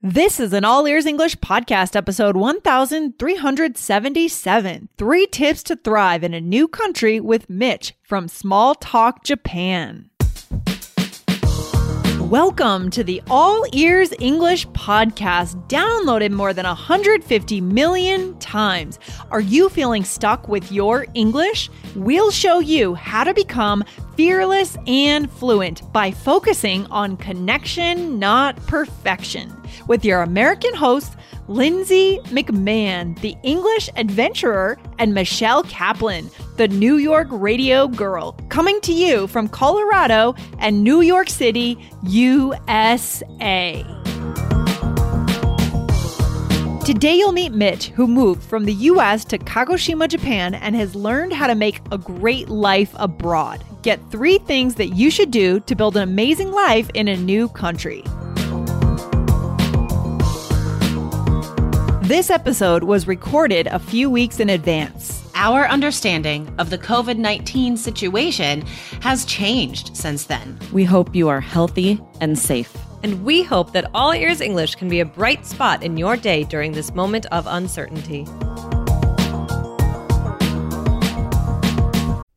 This is an All Ears English podcast, episode 1377 Three Tips to Thrive in a New Country with Mitch from Small Talk Japan. Welcome to the All Ears English podcast, downloaded more than 150 million times. Are you feeling stuck with your English? We'll show you how to become fearless and fluent by focusing on connection, not perfection. With your American host, Lindsay McMahon, the English adventurer, and Michelle Kaplan, the New York radio girl, coming to you from Colorado and New York City, USA. Today, you'll meet Mitch, who moved from the US to Kagoshima, Japan, and has learned how to make a great life abroad. Get three things that you should do to build an amazing life in a new country. This episode was recorded a few weeks in advance. Our understanding of the COVID 19 situation has changed since then. We hope you are healthy and safe. And we hope that All Ears English can be a bright spot in your day during this moment of uncertainty.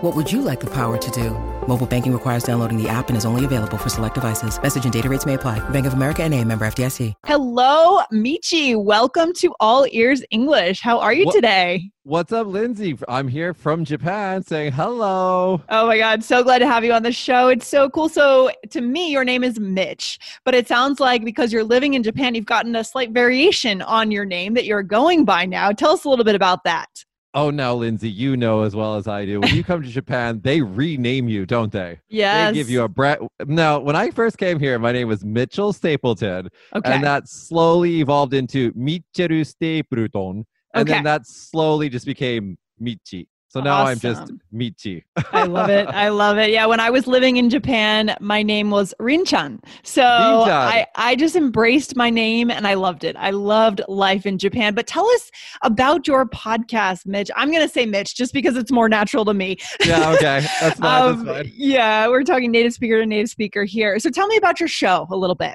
What would you like the power to do? Mobile banking requires downloading the app and is only available for select devices. Message and data rates may apply. Bank of America and a member FDIC. Hello, Michi. Welcome to All Ears English. How are you What- today? What's up, Lindsay? I'm here from Japan saying hello. Oh my God, so glad to have you on the show. It's so cool. So, to me, your name is Mitch, but it sounds like because you're living in Japan, you've gotten a slight variation on your name that you're going by now. Tell us a little bit about that. Oh, now, Lindsay, you know as well as I do. When you come to Japan, they rename you, don't they? Yes. They give you a brand. Now, when I first came here, my name was Mitchell Stapleton, Okay. and that slowly evolved into Michiru Stapleton, and Okay. then that slowly just became Michi. So now I'm just Awesome. Michi. I love it. I love it. Yeah, when I was living in Japan, my name was Rinchan. So Rinchan. I, I just embraced my name and I loved it. I loved life in Japan. But tell us about your podcast, Mitch. I'm going to say Mitch just because it's more natural to me. yeah, okay. That's fine. Um, that's fine. Yeah, we're talking native speaker to native speaker here. So tell me about your show a little bit.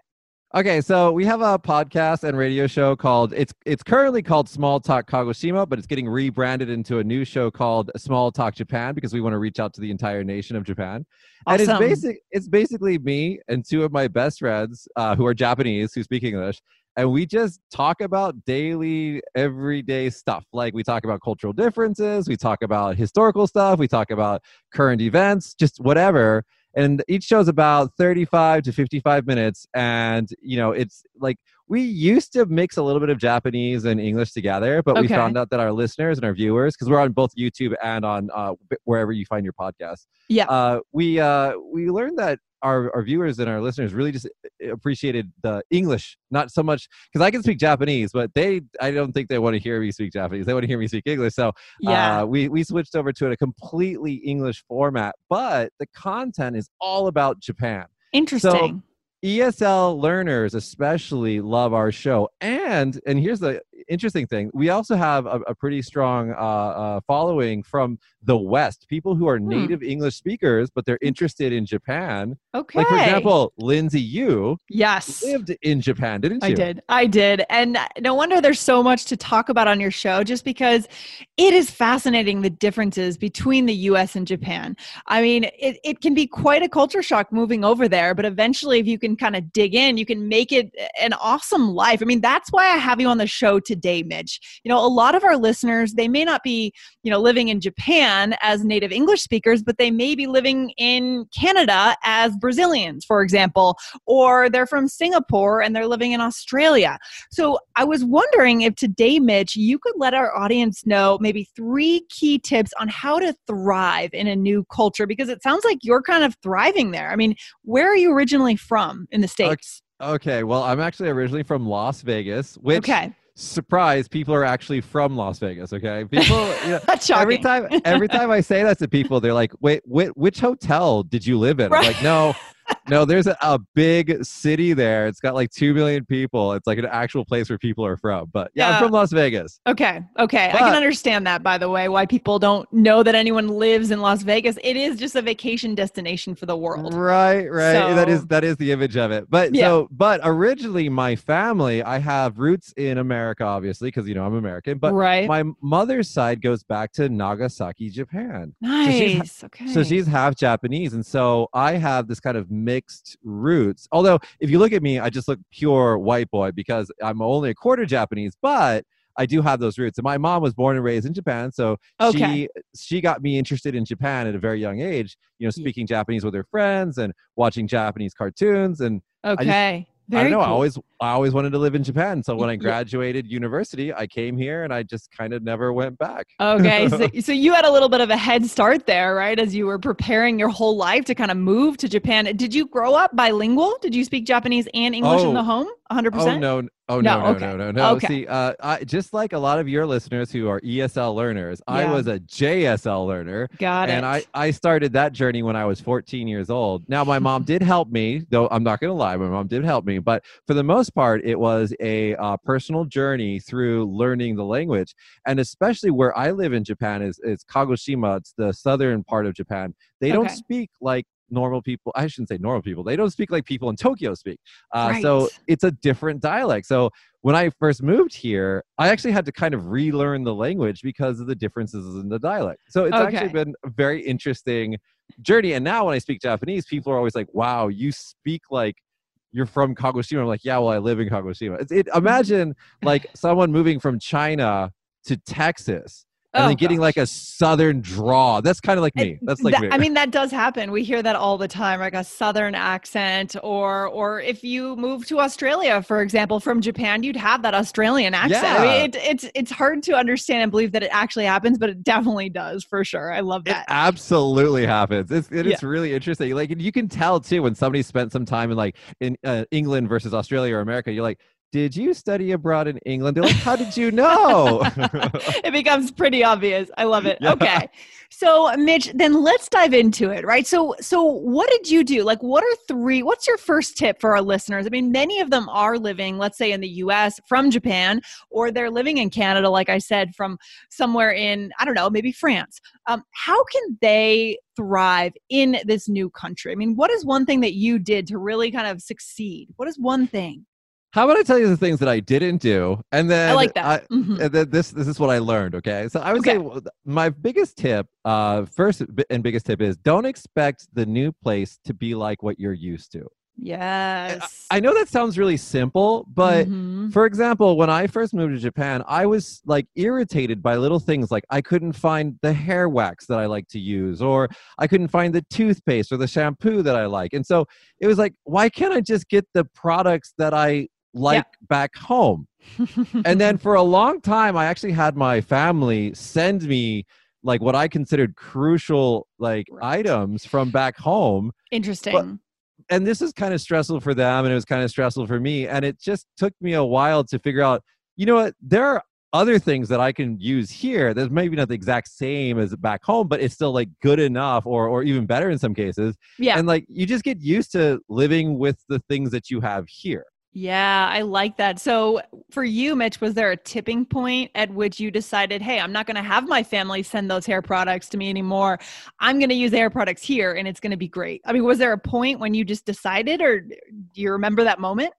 Okay, so we have a podcast and radio show called it's it's currently called Small Talk Kagoshima, but it's getting rebranded into a new show called Small Talk Japan because we want to reach out to the entire nation of Japan. Awesome. And it's basic it's basically me and two of my best friends uh, who are Japanese who speak English and we just talk about daily everyday stuff. Like we talk about cultural differences, we talk about historical stuff, we talk about current events, just whatever and each show's about 35 to 55 minutes and you know it's like we used to mix a little bit of japanese and english together but we found out that our listeners and our viewers because we're on both youtube and on uh, wherever you find your podcast Yeah. uh, we uh, we learned that our, our viewers and our listeners really just appreciated the english not so much because i can speak japanese but they i don't think they want to hear me speak japanese they want to hear me speak english so Yeah. uh, we we switched over to a completely English format, but the content is all about Japan. Interesting. ESL learners especially love our show, and and here's the interesting thing: we also have a, a pretty strong uh, uh, following from the West. People who are Hmm. native English speakers, but they're interested in Japan. okay. Like for example, Lindsay, you yes. lived in Japan, didn't you? I did. I did. And no wonder there's so much to talk about on your show just because it is fascinating the differences between the US and Japan. I mean, it, it can be quite a culture shock moving over there, but eventually, if you can kind of dig in, you can make it an awesome life. I mean, that's why I have you on the show today, Mitch. You know, a lot of our listeners, they may not be, you know, living in Japan as native English speakers, but they may be living in Canada as Brazilians, for example, or they're from Singapore and they're living in Australia. So I was wondering if today, Mitch, you could let our audience know maybe three key tips on how to thrive in a new culture because it sounds like you're kind of thriving there. I mean, where are you originally from Um, in the States? Okay, well, I'm actually originally from Las Vegas, which Okay. surprise, people are actually from Las Vegas. Okay, people. You know, every time, every time I say that to people, they're like, "Wait, wait which hotel did you live in?" I'm like, "No, no. There's a, a big city there. It's got like two million people. It's like an actual place where people are from." But yeah, Yeah. I'm from Las Vegas. Okay. Okay. I can understand that, by the way, why people don't know that anyone lives in Las Vegas. It is just a vacation destination for the world. Right, right. that is So- that is the image of it. But Yeah. so, but originally, my family, I have roots in America, obviously, because you know I'm American. But right. my mother's side goes back to Nagasaki, Japan. she's ha- nice. okay. So she's half Japanese, and so I have this kind of mixed roots. Although, if you look at me, I just look pure white boy because I'm only a quarter Japanese, but I do have those roots. And my mom was born and raised in Japan, so Okay. she she got me interested in Japan at a very young age. You know, speaking Japanese with her friends and watching Japanese cartoons and okay. I Very don't know. I always I always wanted to live in Japan. So when I graduated university, I came here and I just kind of never went back. Okay, so, so you had a little bit of a head start there, right? As you were preparing your whole life to kind of move to Japan. Did you grow up bilingual? Did you speak Japanese and English in Oh. the home? 100%? Oh no! Oh No, no! No! okay. No! No! No! Okay. See, uh, I, just like a lot of your listeners who are ESL learners, I was a JSL learner, Got and it. I I started that journey when I was 14 years old. Now my mom did help me, though I'm not going to lie, my mom did help me, but for the most part, it was a uh, personal journey through learning the language, and especially where I live in Japan is is Kagoshima. It's the southern part of Japan. They don't speak like normal people i shouldn't say normal people they don't speak like people in tokyo speak. Uh, so it's a different dialect. So when i first moved here i actually had to kind of relearn the language because of the differences in the dialect. So it's Okay. actually been a very interesting journey. And now when i speak japanese people are always like wow you speak like you're from kagoshima. I'm like yeah well i live in kagoshima. It's, it, imagine like someone moving from china to texas and Oh, then getting like a southern draw that's kind of like me that's like That- me I mean, that does happen. We hear that all the time, like a southern accent, or or if you move to Australia, for example, from Japan, you'd have that Australian accent. I Yeah. mean, it, it's it's hard to understand and believe that it actually happens, but it definitely does for sure. I love that. It absolutely happens. It's it Yeah. is really interesting. Like you can tell too when somebody spent some time in like in uh, England versus Australia or America. You're like, did you study abroad in England? They're like, how did you know? it becomes pretty obvious. I love it. Yeah. Okay. So Mitch, then let's dive into it, right? So so what did you do? Like what are three what's your first tip for our listeners? I mean, many of them are living, let's say in the US from Japan or they're living in Canada like I said from somewhere in I don't know, maybe France. Um, how can they thrive in this new country? I mean, what is one thing that you did to really kind of succeed? What is one thing? How about I tell you the things that I didn't do, and then I like that. Mhm. and then this this is what I learned. Okay, so I would say Okay. w- my biggest tip, uh, first and biggest tip is don't expect the new place to be like what you're used to. Yes. I know that sounds really simple, but Mhm. For example, when I first moved to Japan, I was like irritated by little things like I couldn't find the hair wax that I like to use, or I couldn't find the toothpaste or the shampoo that I like. And so it was like, why can't I just get the products that I like back home? and then for a long time, I actually had my family send me like what I considered crucial like Right. items from back home Interesting. and this is kind of stressful for them and it was kind of stressful for me and it just took me a while to figure out you know what there are other things that i can use here that's maybe not the exact same as back home but it's still like good enough or or even better in some cases yeah. and like you just get used to living with the things that you have here Yeah, I like that. So, for you, Mitch, was there a tipping point at which you decided, hey, I'm not going to have my family send those hair products to me anymore. I'm going to use hair products here and it's going to be great? I mean, was there a point when you just decided, or do you remember that moment?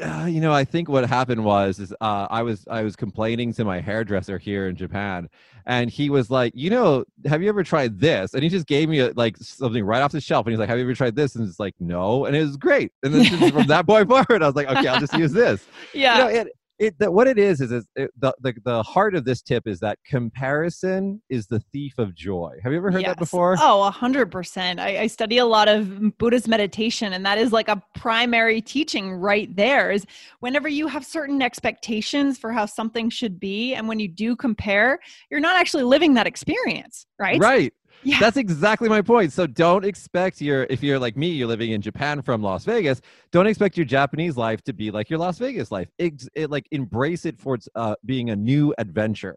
Uh, you know, I think what happened was is uh, I was I was complaining to my hairdresser here in Japan, and he was like, you know, have you ever tried this? And he just gave me a, like something right off the shelf, and he's like, have you ever tried this? And it's like, no, and it was great. And then from that point forward, I was like, okay, I'll just use this. Yeah. You know, it, it the, what it is is, is it, the, the the heart of this tip is that comparison is the thief of joy. Have you ever heard Yes. that before? Oh, a hundred percent. I I study a lot of Buddhist meditation, and that is like a primary teaching right there. Is whenever you have certain expectations for how something should be, and when you do compare, you're not actually living that experience, right? Right. Yeah. That's exactly my point. So don't expect your if you're like me, you're living in Japan from Las Vegas. Don't expect your Japanese life to be like your Las Vegas life. Ex- it, like embrace it for its uh, being a new adventure.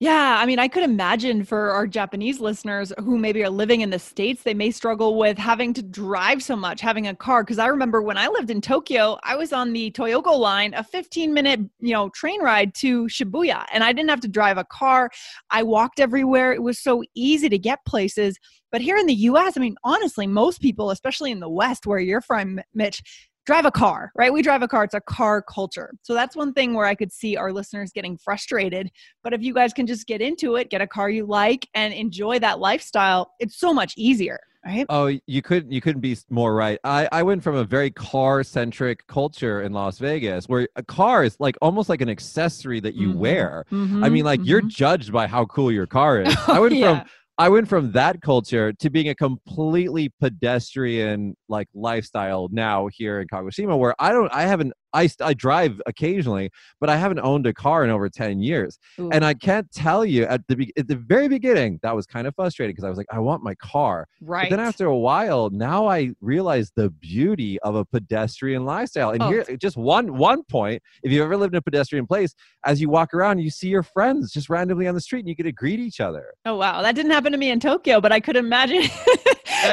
Yeah, I mean, I could imagine for our Japanese listeners who maybe are living in the States, they may struggle with having to drive so much, having a car. Because I remember when I lived in Tokyo, I was on the Toyoko line, a 15 minute, you know, train ride to Shibuya, and I didn't have to drive a car. I walked everywhere. It was so easy to get places. But here in the US, I mean, honestly, most people, especially in the West where you're from, Mitch, drive a car, right? We drive a car. It's a car culture. So that's one thing where I could see our listeners getting frustrated. But if you guys can just get into it, get a car you like, and enjoy that lifestyle, it's so much easier. Right? Oh, you couldn't you couldn't be more right. I, I went from a very car centric culture in Las Vegas where a car is like almost like an accessory that you Mhm. wear. I Mhm, mean, like you're mhm. judged by how cool your car is. I went yeah. from I went from that culture to being a completely pedestrian like lifestyle now here in Kagoshima, where I don't, I haven't, I, I drive occasionally, but I haven't owned a car in over ten years, Ooh. and I can't tell you at the at the very beginning that was kind of frustrating because I was like, I want my car, right. but then after a while, now I realize the beauty of a pedestrian lifestyle. And Oh. here, just one one point: if you've ever lived in a pedestrian place, as you walk around, you see your friends just randomly on the street, and you get to greet each other. oh, wow. That didn't happen to me in Tokyo, but I could imagine.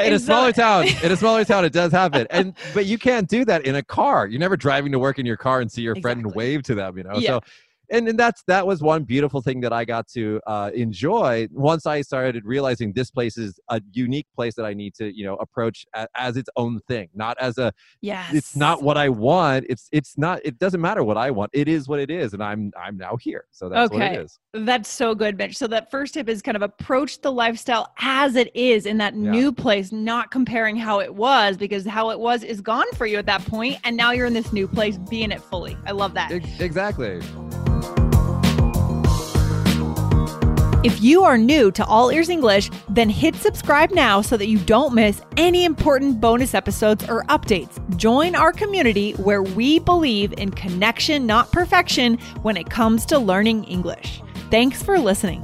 In a smaller town, in a smaller town, it does happen. And but you can't do that in a car. You're never driving to work in your car and see your friend and wave to them. You know, Yeah. so. And, and that's that was one beautiful thing that I got to uh, enjoy once I started realizing this place is a unique place that I need to you know approach a, as its own thing, not as a Yes. it's not what I want. It's it's not. It doesn't matter what I want. It is what it is, and I'm I'm now here. So that's what Okay. it is. That's so good, Mitch. So that first tip is kind of approach the lifestyle as it is in that Yeah. new place, not comparing how it was because how it was is gone for you at that point, and now you're in this new place, be in it fully. I love that. Ex- Exactly. If you are new to All Ears English, then hit subscribe now so that you don't miss any important bonus episodes or updates. Join our community where we believe in connection, not perfection, when it comes to learning English. Thanks for listening.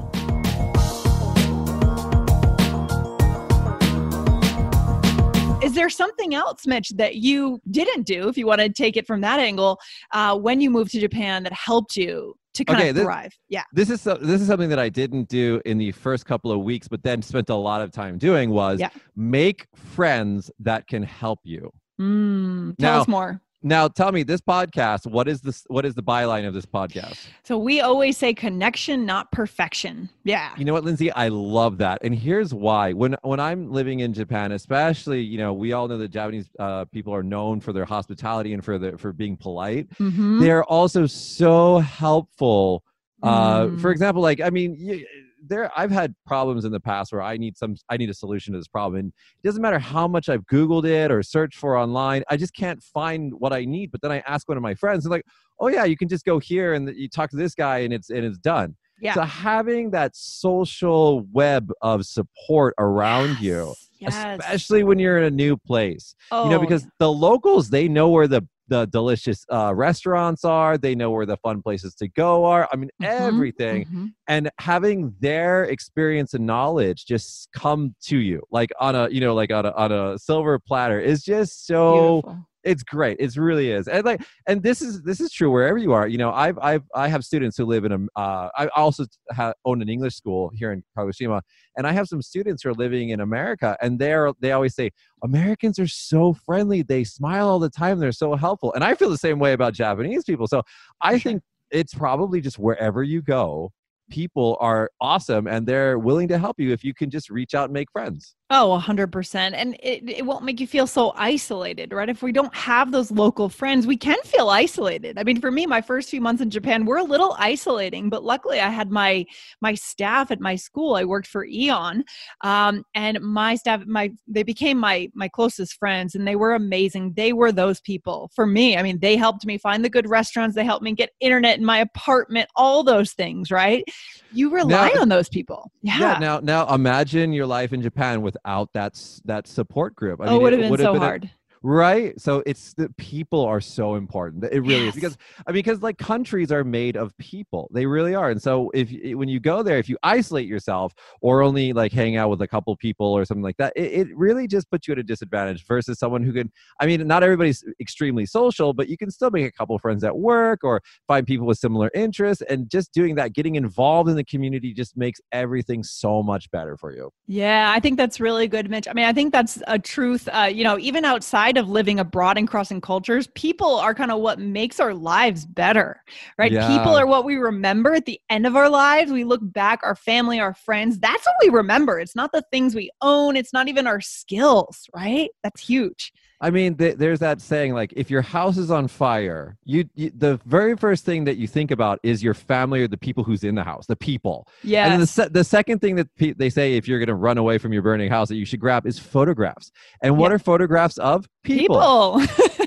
Is there something else, Mitch, that you didn't do, if you want to take it from that angle, uh, when you moved to Japan that helped you to kind Okay, of this- thrive? Yeah. This is so, this is something that I didn't do in the first couple of weeks, but then spent a lot of time doing was Yeah. make friends that can help you. Mm, tell Now- us more. Now, tell me this podcast. What is this? What is the byline of this podcast? So we always say connection, not perfection. Yeah. You know what, Lindsay? I love that, and here's why. When when I'm living in Japan, especially, you know, we all know that Japanese uh, people are known for their hospitality and for the for being polite. Mhm. They're also so helpful. Uh, Mm. For example, like I mean, y there I've had problems in the past where I need some I need a solution to this problem, and it doesn't matter how much I've Googled it or searched for online, I just can't find what I need. But then I ask one of my friends, and like, oh yeah, you can just go here and you talk to this guy, and it's and it's done. Yeah. So having that social web of support around you, Yes, yes. especially when you're in a new place, oh, you know, oh, because the locals they know where the the delicious uh, restaurants are, they know where the fun places to go are. I mean, Mhm, everything, mhm. and having their experience and knowledge just come to you like on a you know like on a on a silver platter is just so Beautiful. It's great it really is and like and this is this is true wherever you are you know i've i've i have students who live in a uh, i also ha own an english school here in kagoshima and i have some students who are living in america and they're they always say americans are so friendly they smile all the time they're so helpful and i feel the same way about japanese people so i think it's probably just wherever you go people are awesome and they're willing to help you if you can just reach out and make friends Oh, 100%. And it, it won't make you feel so isolated, right? If we don't have those local friends, we can feel isolated. I mean, for me, my first few months in Japan were a little isolating, but luckily I had my my staff at my school. I worked for Aeon, um, and my staff, my they became my my closest friends, and they were amazing. They were those people for me. I mean, they helped me find the good restaurants. They helped me get internet in my apartment. All those things, right? You rely Now- on those people. Yeah. Yeah. Now, now imagine your life in Japan without that that support group. I oh, it would have been so a- hard. Right so it's the people are so important it really Yes. is because i mean because like countries are made of people they really are and so if when you go there if you isolate yourself or only like hang out with a couple people or something like that it, it really just puts you at a disadvantage versus someone who can i mean not everybody's extremely social but you can still make a couple friends at work or find people with similar interests and just doing that getting involved in the community just makes everything so much better for you Yeah, I think that's really good, Mitch. I mean, I think that's a truth. Uh, you know, even outside of living abroad and crossing cultures, people are kind of what makes our lives better, right? Yeah. People are what we remember at the end of our lives. We look back, our family, our friends. That's what we remember. It's not the things we own. It's not even our skills, right? That's huge. I mean, th- there's that saying like, if your house is on fire, you, you the very first thing that you think about is your family or the people who's in the house, the people. Yeah. And the, se- the second thing that pe- they say if you're going to run away from your burning house that you should grab is photographs. And what Yeah. are photographs of? People. People.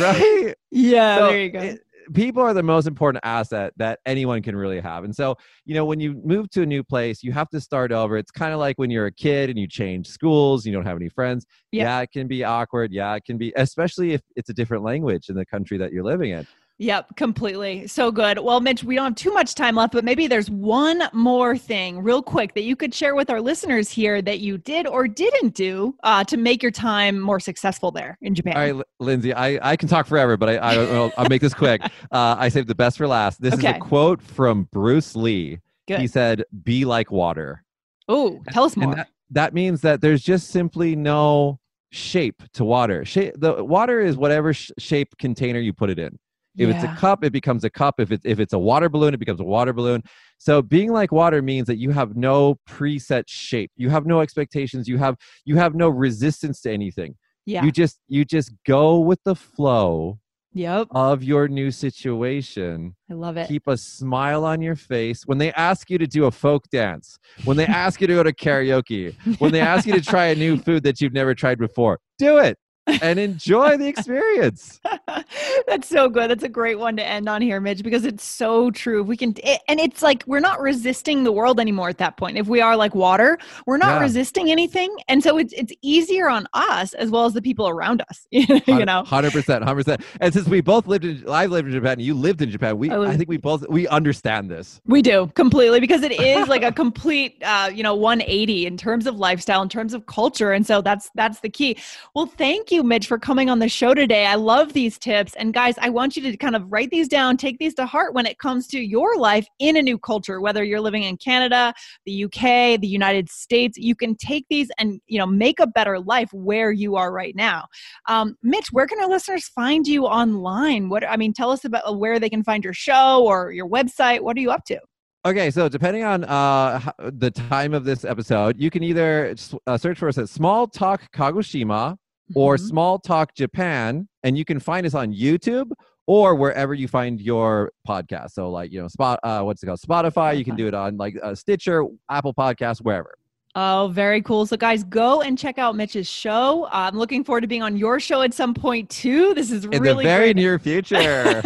Right? yeah, So there you go. it- people are the most important asset that anyone can really have. And so, you know, when you move to a new place, you have to start over. It's kind of like when you're a kid and you change schools, you don't have any friends. Yeah. yeah, it can be awkward. Yeah, it can be, especially if it's a different language in the country that you're living in. Yep, completely. So good. Well, Mitch, we don't have too much time left, but maybe there's one more thing, real quick, that you could share with our listeners here that you did or didn't do uh, to make your time more successful there in Japan. All right, Lindsay, I, I can talk forever, but I, I I'll, I'll make this quick. Uh, I saved the best for last. This is a quote from Bruce Lee. He said, "Be like water." Oh, tell us more. And that, that means that there's just simply no shape to water. Shape, the water is whatever sh- shape container you put it in. If it's a cup, it becomes a cup. If it's if it's a water balloon, it becomes a water balloon. So being like water means that you have no preset shape. You have no expectations. You have you have no resistance to anything. yeah. You just you just go with the flow Yep. of your new situation. I love it. Keep a smile on your face. When they ask you to do a folk dance, when they ask you to go to karaoke, when they ask you to try a new food that you've never tried before, do it and enjoy the experience. That's so good. That's a great one to end on here, Mitch, because it's so true. We can, it, and it's like we're not resisting the world anymore at that point. If we are like water, we're not Yeah. resisting anything, and so it's it's easier on us as well as the people around us. you know, hundred percent, hundred percent. And since we both lived in, I've lived in Japan, and you lived in Japan. We, I lived- I think we both we understand this. We do completely because it is like a complete, uh, you know, 180 in terms of lifestyle, in terms of culture, and so that's that's the key. Well, thank you, Mitch, for coming on the show today. I love these tips, and guys, I want you to kind of write these down, take these to heart when it comes to your life in a new culture, whether you're living in Canada, the UK, the United States. You can take these and you know make a better life where you are right now. Um, Mitch, where can our listeners find you online? What I mean, tell us about where they can find your show or your website. What are you up to? Okay, so depending on uh, the time of this episode, you can either uh, search for us at Small Talk Kagoshima or Mhm. Small Talk Japan, and you can find us on YouTube or wherever you find your podcast. So, like you know, spot uh, what's it called? Spotify. You can do it on like uh, Stitcher, Apple Podcasts, wherever. Oh, very cool. So, guys, go and check out Mitch's show. I'm looking forward to being on your show at some point too. This is In really the very great. near future,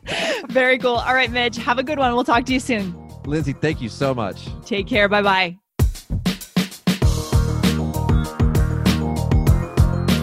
very cool. All right, Mitch, have a good one. We'll talk to you soon. Lindsay, thank you so much. Take care. Bye bye.